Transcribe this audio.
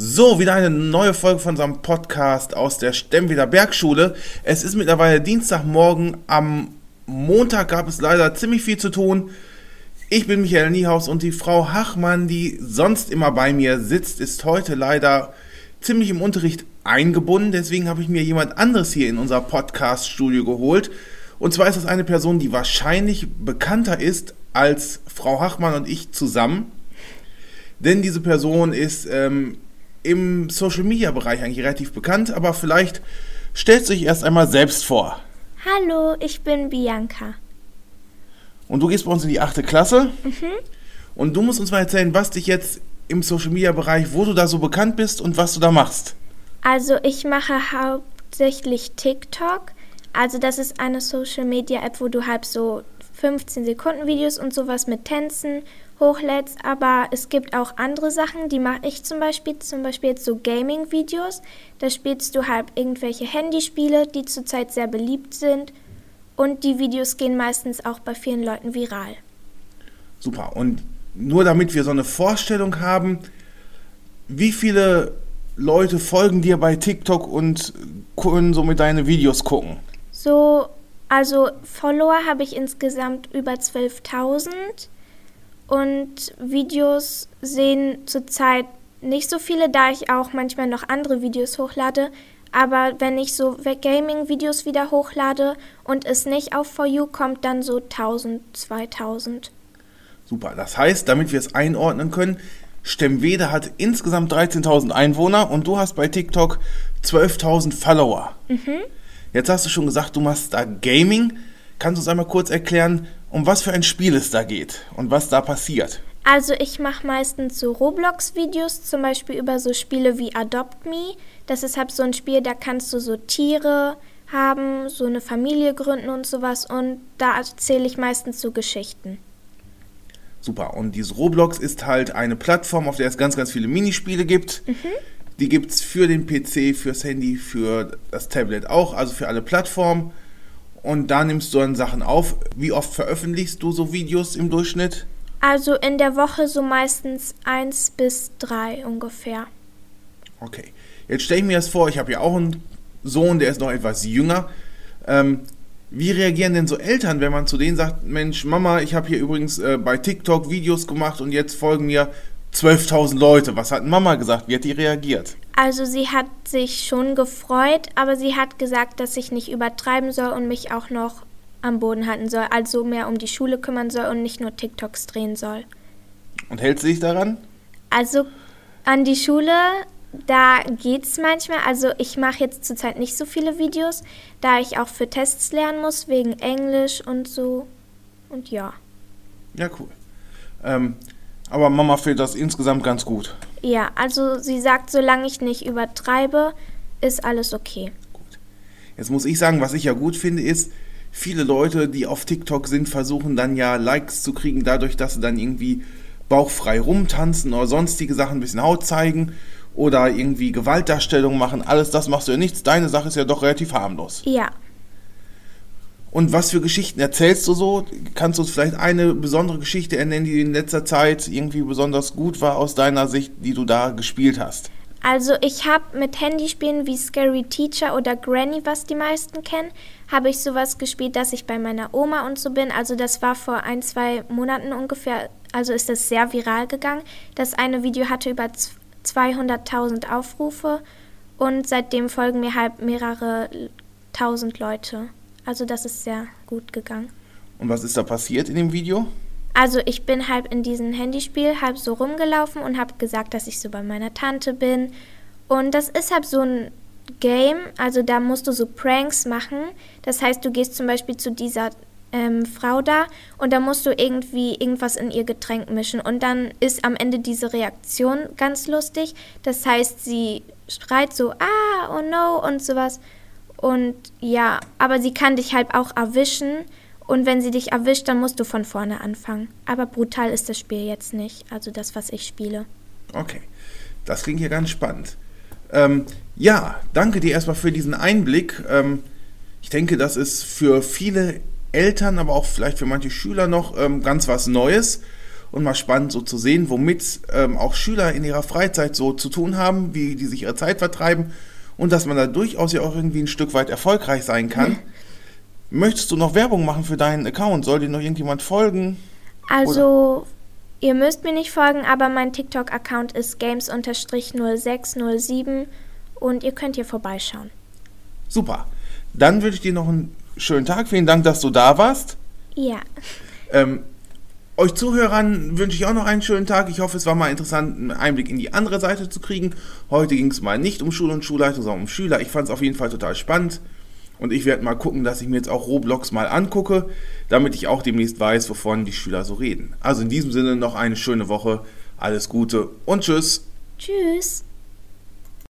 So, wieder eine neue Folge von unserem Podcast aus der Stemmwieder Bergschule. Es ist mittlerweile Dienstagmorgen. Am Montag gab es leider ziemlich viel zu tun. Ich bin Michael Niehaus und die Frau Hachmann, die sonst immer bei mir sitzt, ist heute leider ziemlich im Unterricht eingebunden. Deswegen habe ich mir jemand anderes hier in unser Podcast-Studio geholt. Und zwar ist das eine Person, die wahrscheinlich bekannter ist als Frau Hachmann und ich zusammen. Denn diese Person ist ähm, im Social Media Bereich eigentlich relativ bekannt, aber vielleicht stellst du dich erst einmal selbst vor. Hallo, ich bin Bianca. Und du gehst bei uns in die achte Klasse. Mhm. Und du musst uns mal erzählen, was dich jetzt im Social Media Bereich, wo du da so bekannt bist und was du da machst. Also ich mache hauptsächlich TikTok. Also das ist eine Social Media App, wo du halt so 15 Sekunden Videos und sowas mit Tänzen hochlädst, aber es gibt auch andere Sachen, die mache ich zum Beispiel, zum Beispiel jetzt so Gaming-Videos. Da spielst du halt irgendwelche Handyspiele, die zurzeit sehr beliebt sind und die Videos gehen meistens auch bei vielen Leuten viral. Super. Und nur damit wir so eine Vorstellung haben, wie viele Leute folgen dir bei TikTok und können somit deine Videos gucken? So, also Follower habe ich insgesamt über 12.000 und Videos sehen zurzeit nicht so viele, da ich auch manchmal noch andere Videos hochlade. Aber wenn ich so Gaming-Videos wieder hochlade und es nicht auf For You kommt, dann so 1000, 2000. Super, das heißt, damit wir es einordnen können, Stemwede hat insgesamt 13.000 Einwohner und du hast bei TikTok 12.000 Follower. Mhm. Jetzt hast du schon gesagt, du machst da Gaming. Kannst du uns einmal kurz erklären, um was für ein Spiel es da geht und was da passiert? Also ich mache meistens so Roblox-Videos, zum Beispiel über so Spiele wie Adopt Me. Das ist halt so ein Spiel, da kannst du so Tiere haben, so eine Familie gründen und sowas. Und da erzähle ich meistens so Geschichten. Super. Und dieses Roblox ist halt eine Plattform, auf der es ganz, ganz viele Minispiele gibt. Mhm. Die gibt es für den PC, fürs Handy, für das Tablet auch, also für alle Plattformen und da nimmst du dann Sachen auf. Wie oft veröffentlichst du so Videos im Durchschnitt? Also in der Woche so meistens eins bis drei ungefähr. Okay. Jetzt stelle ich mir das vor, ich habe ja auch einen Sohn, der ist noch etwas jünger. Ähm, wie reagieren denn so Eltern, wenn man zu denen sagt, Mensch, Mama, ich habe hier übrigens äh, bei TikTok Videos gemacht und jetzt folgen mir 12.000 Leute. Was hat Mama gesagt? Wie hat die reagiert? Also sie hat sich schon gefreut, aber sie hat gesagt, dass ich nicht übertreiben soll und mich auch noch am Boden halten soll, also mehr um die Schule kümmern soll und nicht nur TikToks drehen soll. Und hält sie sich daran? Also an die Schule, da geht's manchmal. Also ich mache jetzt zurzeit nicht so viele Videos, da ich auch für Tests lernen muss, wegen Englisch und so. Und ja. Ja, cool. Ähm, aber Mama findet das insgesamt ganz gut. Ja, also sie sagt, solange ich nicht übertreibe, ist alles okay. Gut. Jetzt muss ich sagen, was ich ja gut finde, ist, viele Leute, die auf TikTok sind, versuchen dann ja Likes zu kriegen, dadurch, dass sie dann irgendwie bauchfrei rumtanzen oder sonstige Sachen, ein bisschen Haut zeigen oder irgendwie Gewaltdarstellungen machen. Alles das machst du ja nichts. Deine Sache ist ja doch relativ harmlos. Ja. Und was für Geschichten erzählst du so? Kannst du uns vielleicht eine besondere Geschichte ernennen, die in letzter Zeit irgendwie besonders gut war aus deiner Sicht, die du da gespielt hast? Also ich habe mit Handyspielen wie Scary Teacher oder Granny, was die meisten kennen, habe ich sowas gespielt, dass ich bei meiner Oma und so bin. Also das war vor ein, zwei Monaten ungefähr, also ist das sehr viral gegangen. Das eine Video hatte über 200.000 Aufrufe und seitdem folgen mir halt mehrere tausend Leute. Also das ist sehr gut gegangen. Und was ist da passiert in dem Video? Also ich bin halb in diesem Handyspiel halb so rumgelaufen und habe gesagt, dass ich so bei meiner Tante bin. Und das ist halt so ein Game, also da musst du so Pranks machen. Das heißt, du gehst zum Beispiel zu dieser ähm, Frau da und da musst du irgendwie irgendwas in ihr Getränk mischen. Und dann ist am Ende diese Reaktion ganz lustig. Das heißt, sie schreit so, ah, oh no und sowas. Und ja, aber sie kann dich halt auch erwischen. Und wenn sie dich erwischt, dann musst du von vorne anfangen. Aber brutal ist das Spiel jetzt nicht. Also das, was ich spiele. Okay, das klingt hier ganz spannend. Ähm, ja, danke dir erstmal für diesen Einblick. Ähm, ich denke, das ist für viele Eltern, aber auch vielleicht für manche Schüler noch ähm, ganz was Neues. und mal spannend so zu sehen, womit ähm, auch Schüler in ihrer Freizeit so zu tun haben, wie die sich ihre Zeit vertreiben und dass man da durchaus ja auch irgendwie ein Stück weit erfolgreich sein kann. Mhm. Möchtest du noch Werbung machen für deinen Account? Soll dir noch irgendjemand folgen? Also, Oder? ihr müsst mir nicht folgen, aber mein TikTok-Account ist games-0607 und ihr könnt hier vorbeischauen. Super. Dann wünsche ich dir noch einen schönen Tag. Vielen Dank, dass du da warst. Ja. Ähm, euch Zuhörern wünsche ich auch noch einen schönen Tag. Ich hoffe, es war mal interessant, einen Einblick in die andere Seite zu kriegen. Heute ging es mal nicht um Schule und Schulleitung, sondern um Schüler. Ich fand es auf jeden Fall total spannend. Und ich werde mal gucken, dass ich mir jetzt auch Roblox mal angucke, damit ich auch demnächst weiß, wovon die Schüler so reden. Also in diesem Sinne noch eine schöne Woche. Alles Gute und tschüss. Tschüss.